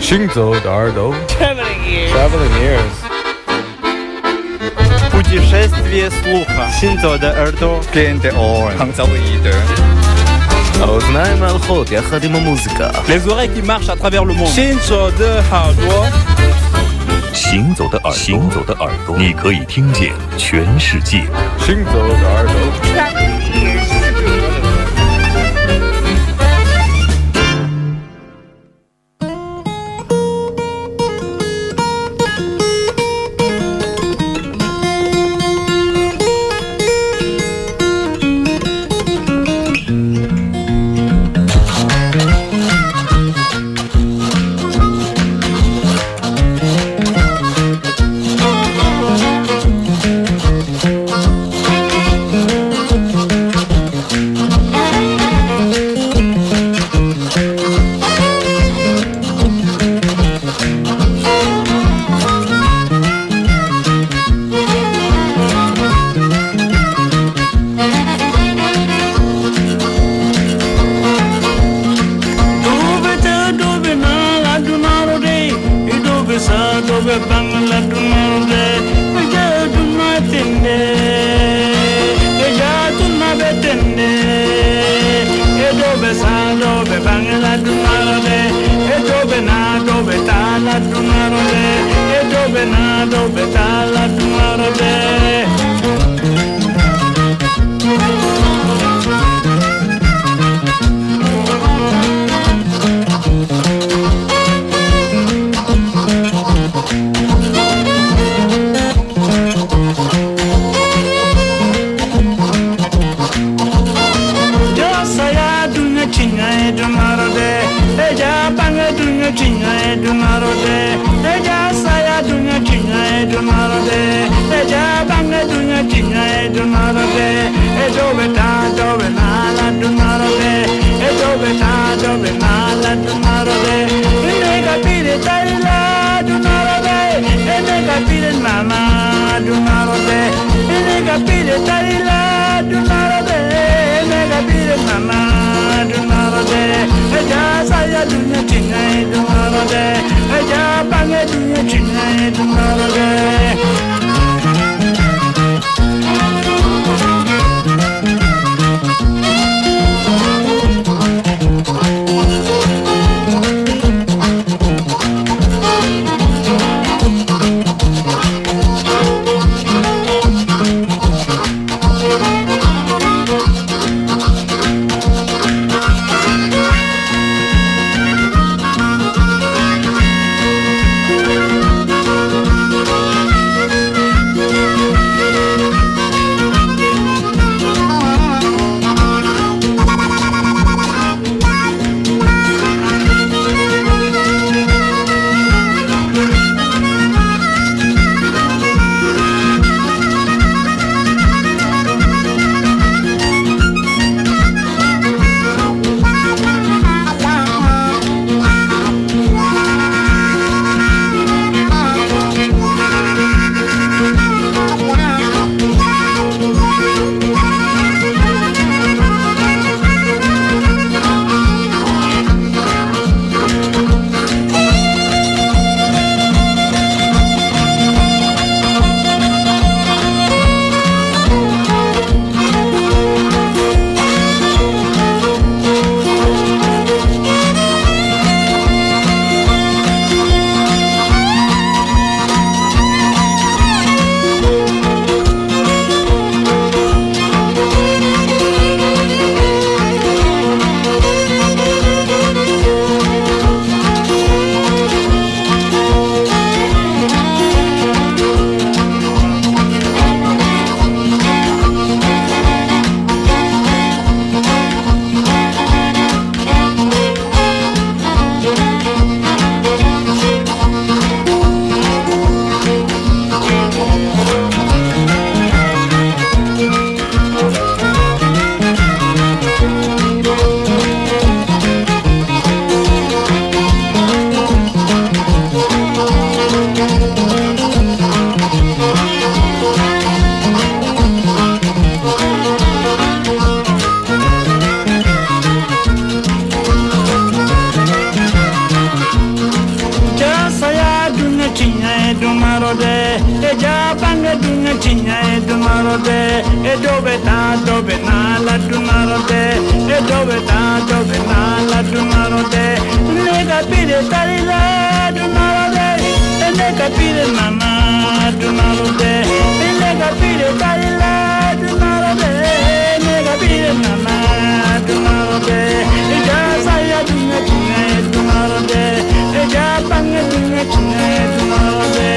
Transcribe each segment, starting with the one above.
行走的耳朵 Traveling ears. Traveling ears Путешествие слуха. Синзо де Эрдо. Gente on. האוזניים ההלכות יחד עם המוזיקה Les oreilles qui marchent à travers le monde. 行走的耳朵，行走的耳朵，行走的耳朵，你可以听见全世界。 行走的耳朵 la tua marade e dove na dove sta la tua marade donárate, e dove ta dove na la donárate, e dove ta dove na la donárate, e ne capire tai la donárate, e ne capire mamma donárate, e ne capire tai la donárate, e ne capire mamma donárate, e già sai la dunia tinga e donárate, e già pange dunia tinga e donárate. pireta, yo de nala, tu marote, nega pireta, la, tu marote, nega pireta, nana, tu marote, nega pireta, la, tu marote, nega pireta, nana, tu marote, ya saya tunga tunga, tu marote, ya panga tunga tunga, tu marote,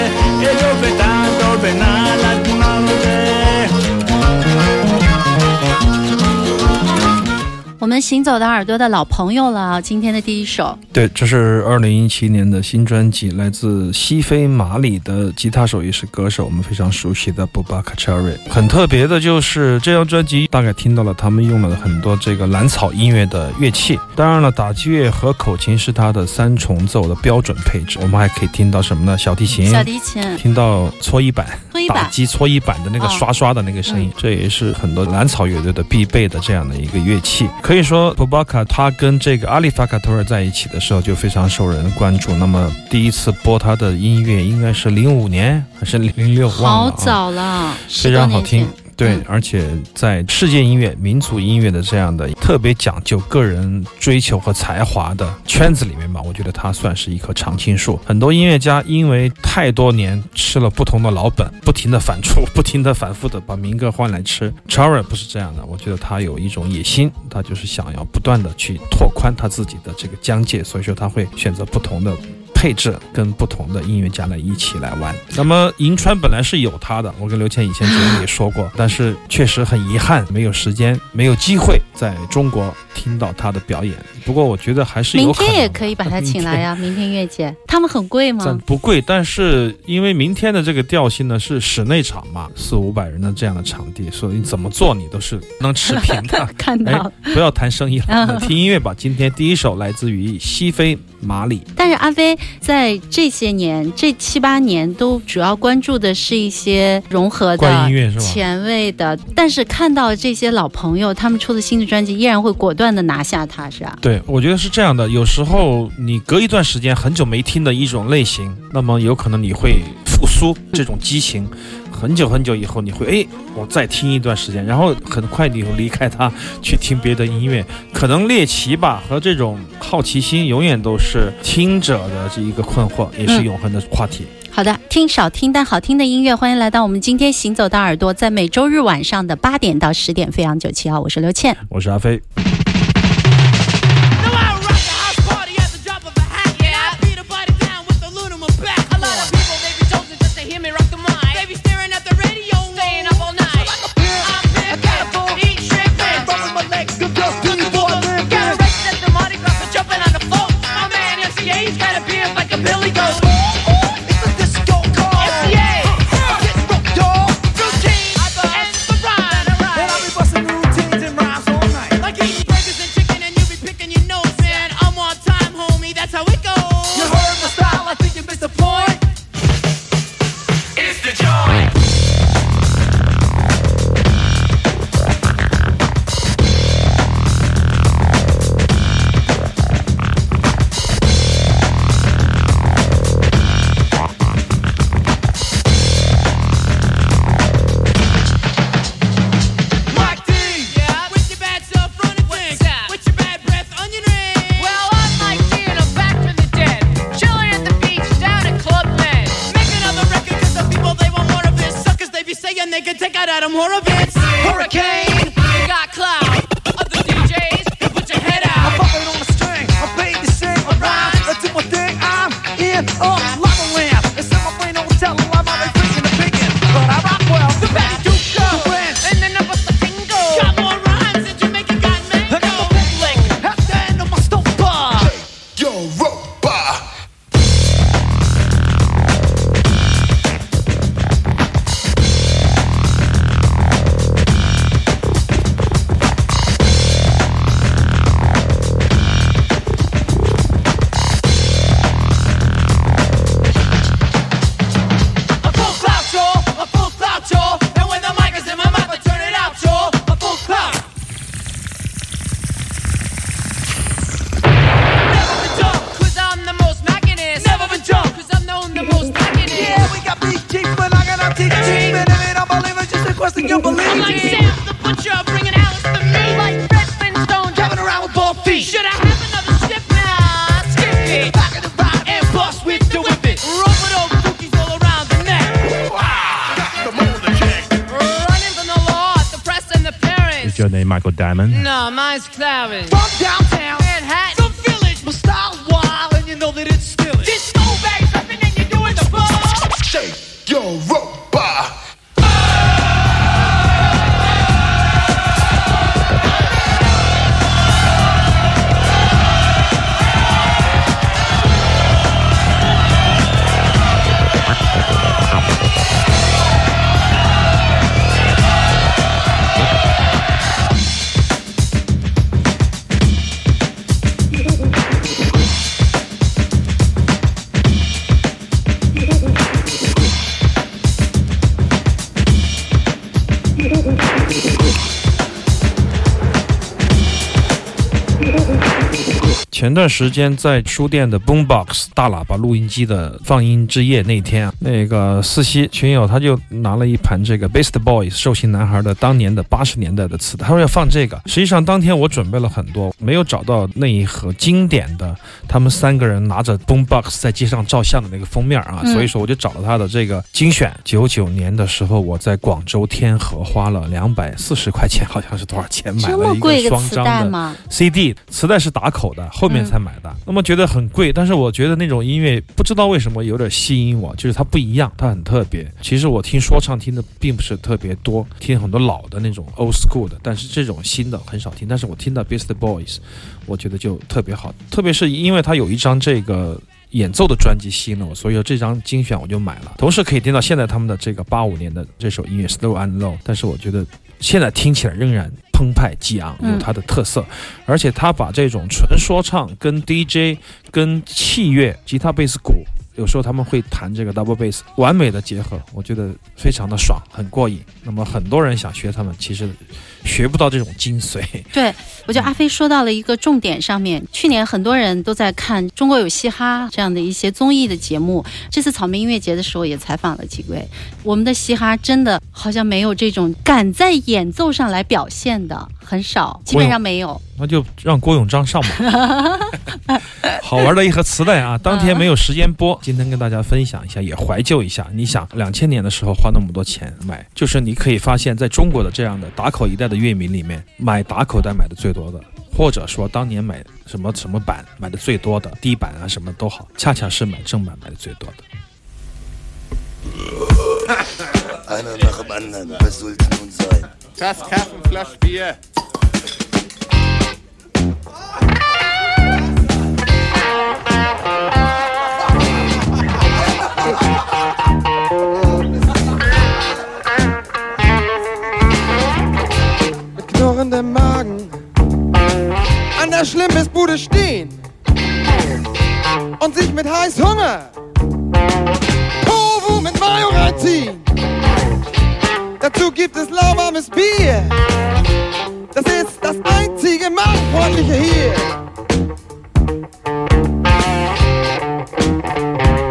yo de tanto, de nala, tu marote, 我们行走的耳朵的老朋友了，今天的第一首，对，这是二零一七年的新专辑，来自西非马里的吉他手也是歌手，我们非常熟悉的 Boubacar Cherry。很特别的就是这张专辑，大概听到了他们用了很多这个蓝草音乐的乐器，当然了，打击乐和口琴是它的三重奏的标准配置。我们还可以听到什么呢？小提琴，小提琴、听到搓衣板。打搓衣板，击搓衣板的那个哦刷刷的那个声音，这也是很多蓝草乐队的必备的这样的一个乐器。可以说 b o b a k a 他跟这个阿里法卡托尔在一起的时候就非常受人关注。那么第一次播他的音乐应该是零五年还是零六？好、早了，非常好听。。对嗯，而且在世界音乐、民族音乐的这样的特别讲究个人追求和才华的圈子里面吧，我觉得他算是一棵常青树。很多音乐家因为太多年吃了不同的老本，不停的反刍，不停的反复的把民歌换来吃。Chara 不是这样的，我觉得他有一种野心，他就是想要不断的去拓宽他自己的这个疆界，所以说他会选择不同的。配置跟不同的音乐家来一起来玩。那么银川本来是有他的，我跟刘谦以前节目也说过，但是确实很遗憾，没有时间，没有机会在中国听到他的表演。不过我觉得还是有明。天也可以把他请来呀，明天月姐，他们很贵暂吗？不贵，但是因为明天的这个调性呢是室内场嘛，四五百人的这样的场地，所以你怎么做你都是能持平的。看哎到，，不要谈生意了，听音乐吧。今天第一首来自于西非马里，但是阿飞在这些年这七八年都主要关注的是一些融合的音乐是吧前卫的，但是看到这些老朋友他们出的新的专辑，依然会果断的拿下它，是吧？对，我觉得是这样的。有时候你隔一段时间很久没听的一种类型，那么有可能你会复苏这种激情。很久很久以后，你会哎，我再听一段时间，然后很快你又离开它，去听别的音乐。可能猎奇吧和这种好奇心，永远都是听者的这一个困惑，也是嗯永恒的话题。好的，听少听但好听的音乐，欢迎来到我们今天行走的耳朵，在每周日晚上的八点到十点，飞扬九七号，我是刘倩。我是阿飞。Your name Michael Diamond? No, mine's Clarence. From downtown, Manhattan. some village, my style wild, and you know that it's still it. Disco bass rapping and you're doing the ball. Shake your robot.《前段时间在书店的 Boombox 大喇叭录音机的放音之夜那天啊，那个四喜群友他就拿了一盘这个 Beast Boys 寿星男孩的当年的八十年代的磁带，他说要放这个。实际上当天我准备了很多，没有找到那一盒经典的他们三个人拿着 Boombox 在街上照相的那个封面啊，嗯所以说我就找了他的这个精选。九九年的时候，我在广州天河花了两百四十块钱，好像是多少钱买了一个双张的。？CD 磁带是打口的，后面才买的。那么觉得很贵，但是我觉得那种音乐不知道为什么有点吸引我，就是它不一样，它很特别。其实我听说唱听的并不是特别多，听很多老的那种 old school 的，但是这种新的很少听。但是我听到 Beast Boys，我觉得就特别好，特别是因为它有一张这个。演奏的专辑吸引了我，所以说这张精选我就买了。同时可以听到现在他们的这个八五年的这首音乐 Slow and Low，但是我觉得现在听起来仍然澎湃激昂，有它的特色。而且他把这种纯说唱跟 DJ、跟器乐、吉他、贝斯、鼓，有时候他们会弹这个 double bass，完美的结合，我觉得非常的爽，很过瘾。那么很多人想学他们，其实学不到这种精髓。对，我觉得阿飞说到了一个重点上面。去年很多人都在看《中国有嘻哈》这样的一些综艺的节目，这次草莓音乐节的时候也采访了几位。我们的嘻哈真的好像没有这种敢在演奏上来表现的，很少，基本上没有。那就让郭永章上吧。好玩的一盒磁带啊！当天没有时间播，今天跟大家分享一下，也怀旧一下。你想，两千年的时候花那么多钱买，就是你可以发现，在中国的这样的打口一代的乐迷里面，买打口袋买的最多的，或者说当年买什么什么版买的最多的，低版啊什么都好，恰恰是买正版买的最多的。Knurrendem Magen an der Schlimmesbude stehen und sich mit Heißhunger Tofu mit Mayo reinziehen. Dazu gibt es lauwarmes Bier. Das ist das einzige Magenfreundliche hier.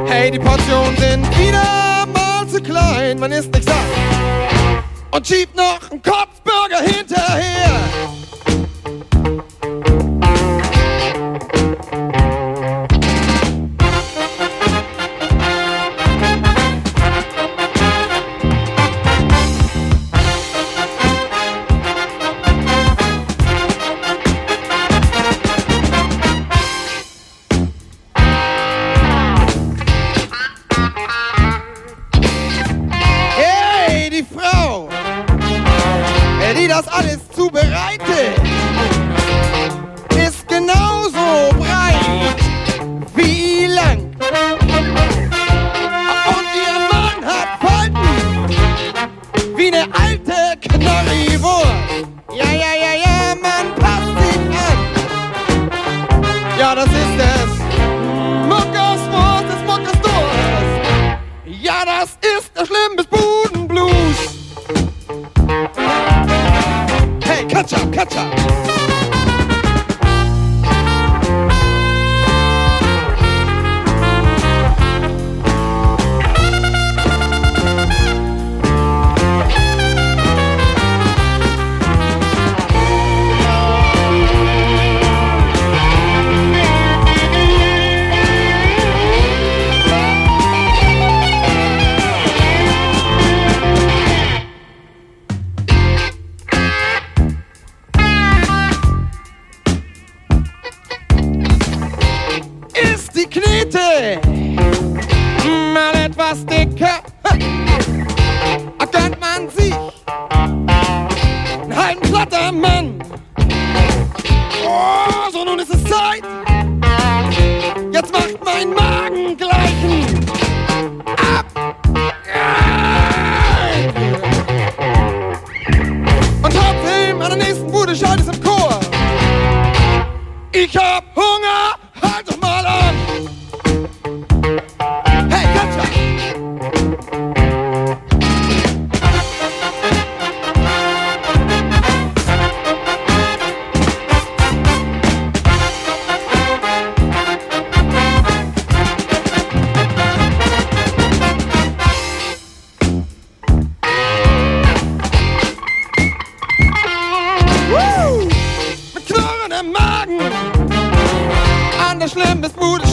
Hey, die Portionen sind wieder mal zu klein, man ist nicht satt und schiebt noch einen burger hinter here. water. mind. this foolish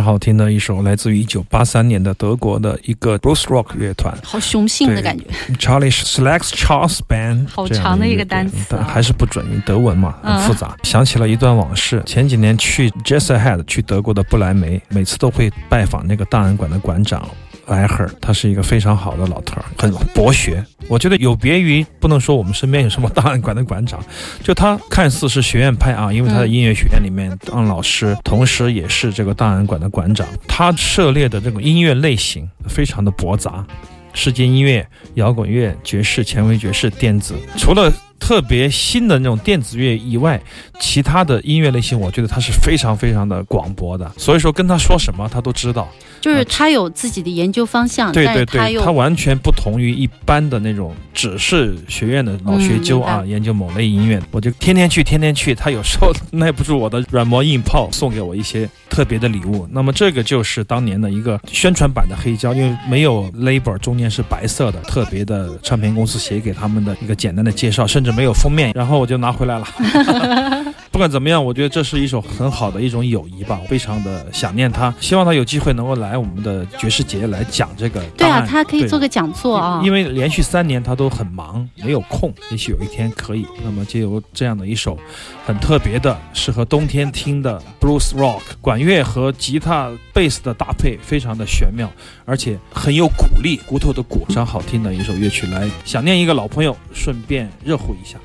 常好听的一首来自于一九八三年的德国的一个 blues rock 乐团。好雄性的感觉。Charlie Selects Charles Band，好长的一个单词啊但还是不准，德文嘛，很嗯复杂。想起了一段往事，前几年去 Jazz Ahead 去德国的不莱梅，每次都会拜访那个档案馆的馆长。莱赫尔，他是一个非常好的老头，很博学。我觉得有别于不能说我们身边有什么档案馆的馆长，就他看似是学院派啊，因为他在音乐学院里面当老师，同时也是这个档案馆的馆长。他涉猎的这种音乐类型非常的博杂，世界音乐、摇滚乐、爵士、前卫爵士、电子，除了特别新的那种电子乐以外，其他的音乐类型，我觉得他是非常非常的广博的。所以说，跟他说什么，他都知道。就是他有自己的研究方向，对对他对，他完全不同于一般的那种只是学院的老学究啊，嗯研究某类音乐，我就天天去，天天去。他有时候耐不住我的软磨硬泡，送给我一些特别的礼物。那么这个就是当年的一个宣传版的黑胶，因为没有 label，中间是白色的，特别的唱片公司写给他们的一个简单的介绍，甚至没有封面，然后我就拿回来了。不管怎么样，我觉得这是一首很好的一种友谊吧，非常的想念他，希望他有机会能够来我们的爵士节来讲这个对啊，他可以做个讲座啊，因为连续三年他都很忙，没有空，也许有一天可以。那么借由这样的一首很特别的、适合冬天听的 blues rock，管乐和吉他、贝斯的搭配非常的玄妙，而且很有鼓励，骨头的鼓，非常好听的一首乐曲，来想念一个老朋友，顺便热乎一下。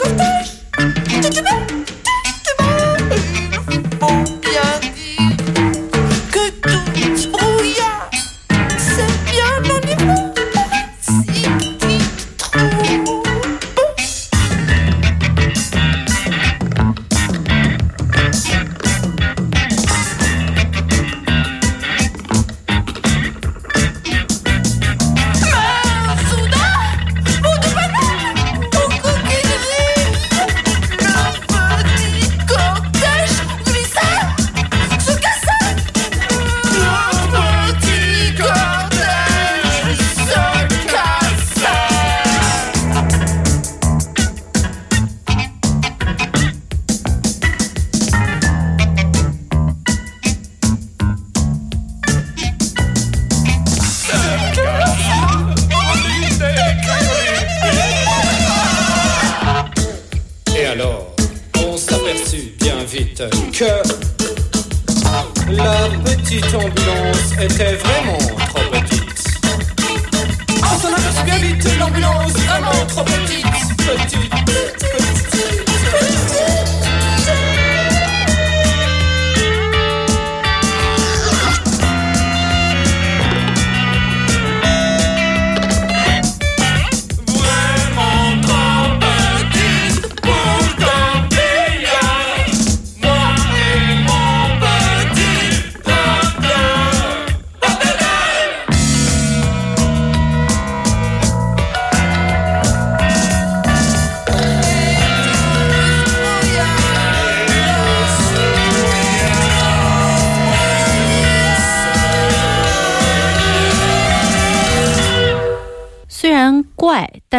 cortar. Tudo bem?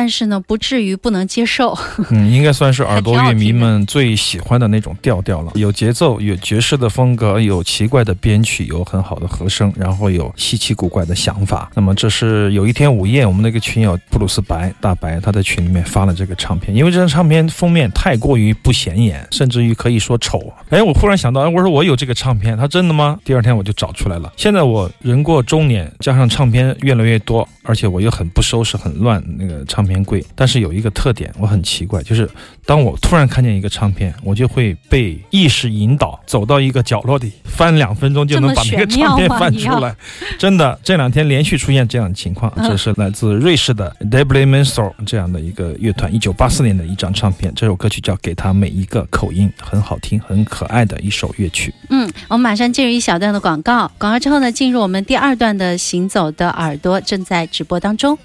但是呢，不至于不能接受。嗯，应该算是耳朵乐迷们最喜欢的那种调调了。有节奏，有爵士的风格，有奇怪的编曲，有很好的和声，然后有稀奇古怪的想法。那么这是有一天午夜，我们那个群友布鲁斯白大白，他在群里面发了这个唱片，因为这张唱片封面太过于不显眼，甚至于可以说丑。哎，我忽然想到，哎，我说我有这个唱片，他真的吗？第二天我就找出来了。现在我人过中年，加上唱片越来越多，而且我又很不收拾、很乱那个唱片柜。但是有一个特点，我很奇怪，就是当我突然看见一个唱片，我就会被意识引导，走到一个角落里，翻两分钟就能把那个唱片翻出来。真的，这两天连续出现这样的情况。这是来自瑞士的 Debly m e n s o r 这样的一个乐团，一九八四年的一张唱片。这首歌曲叫《给他每一个口音》，很好听、很可爱的一首乐曲。嗯，我们马上进入一小段的广告，广告之后呢，进入我们第二段的行走的耳朵正在直播当中。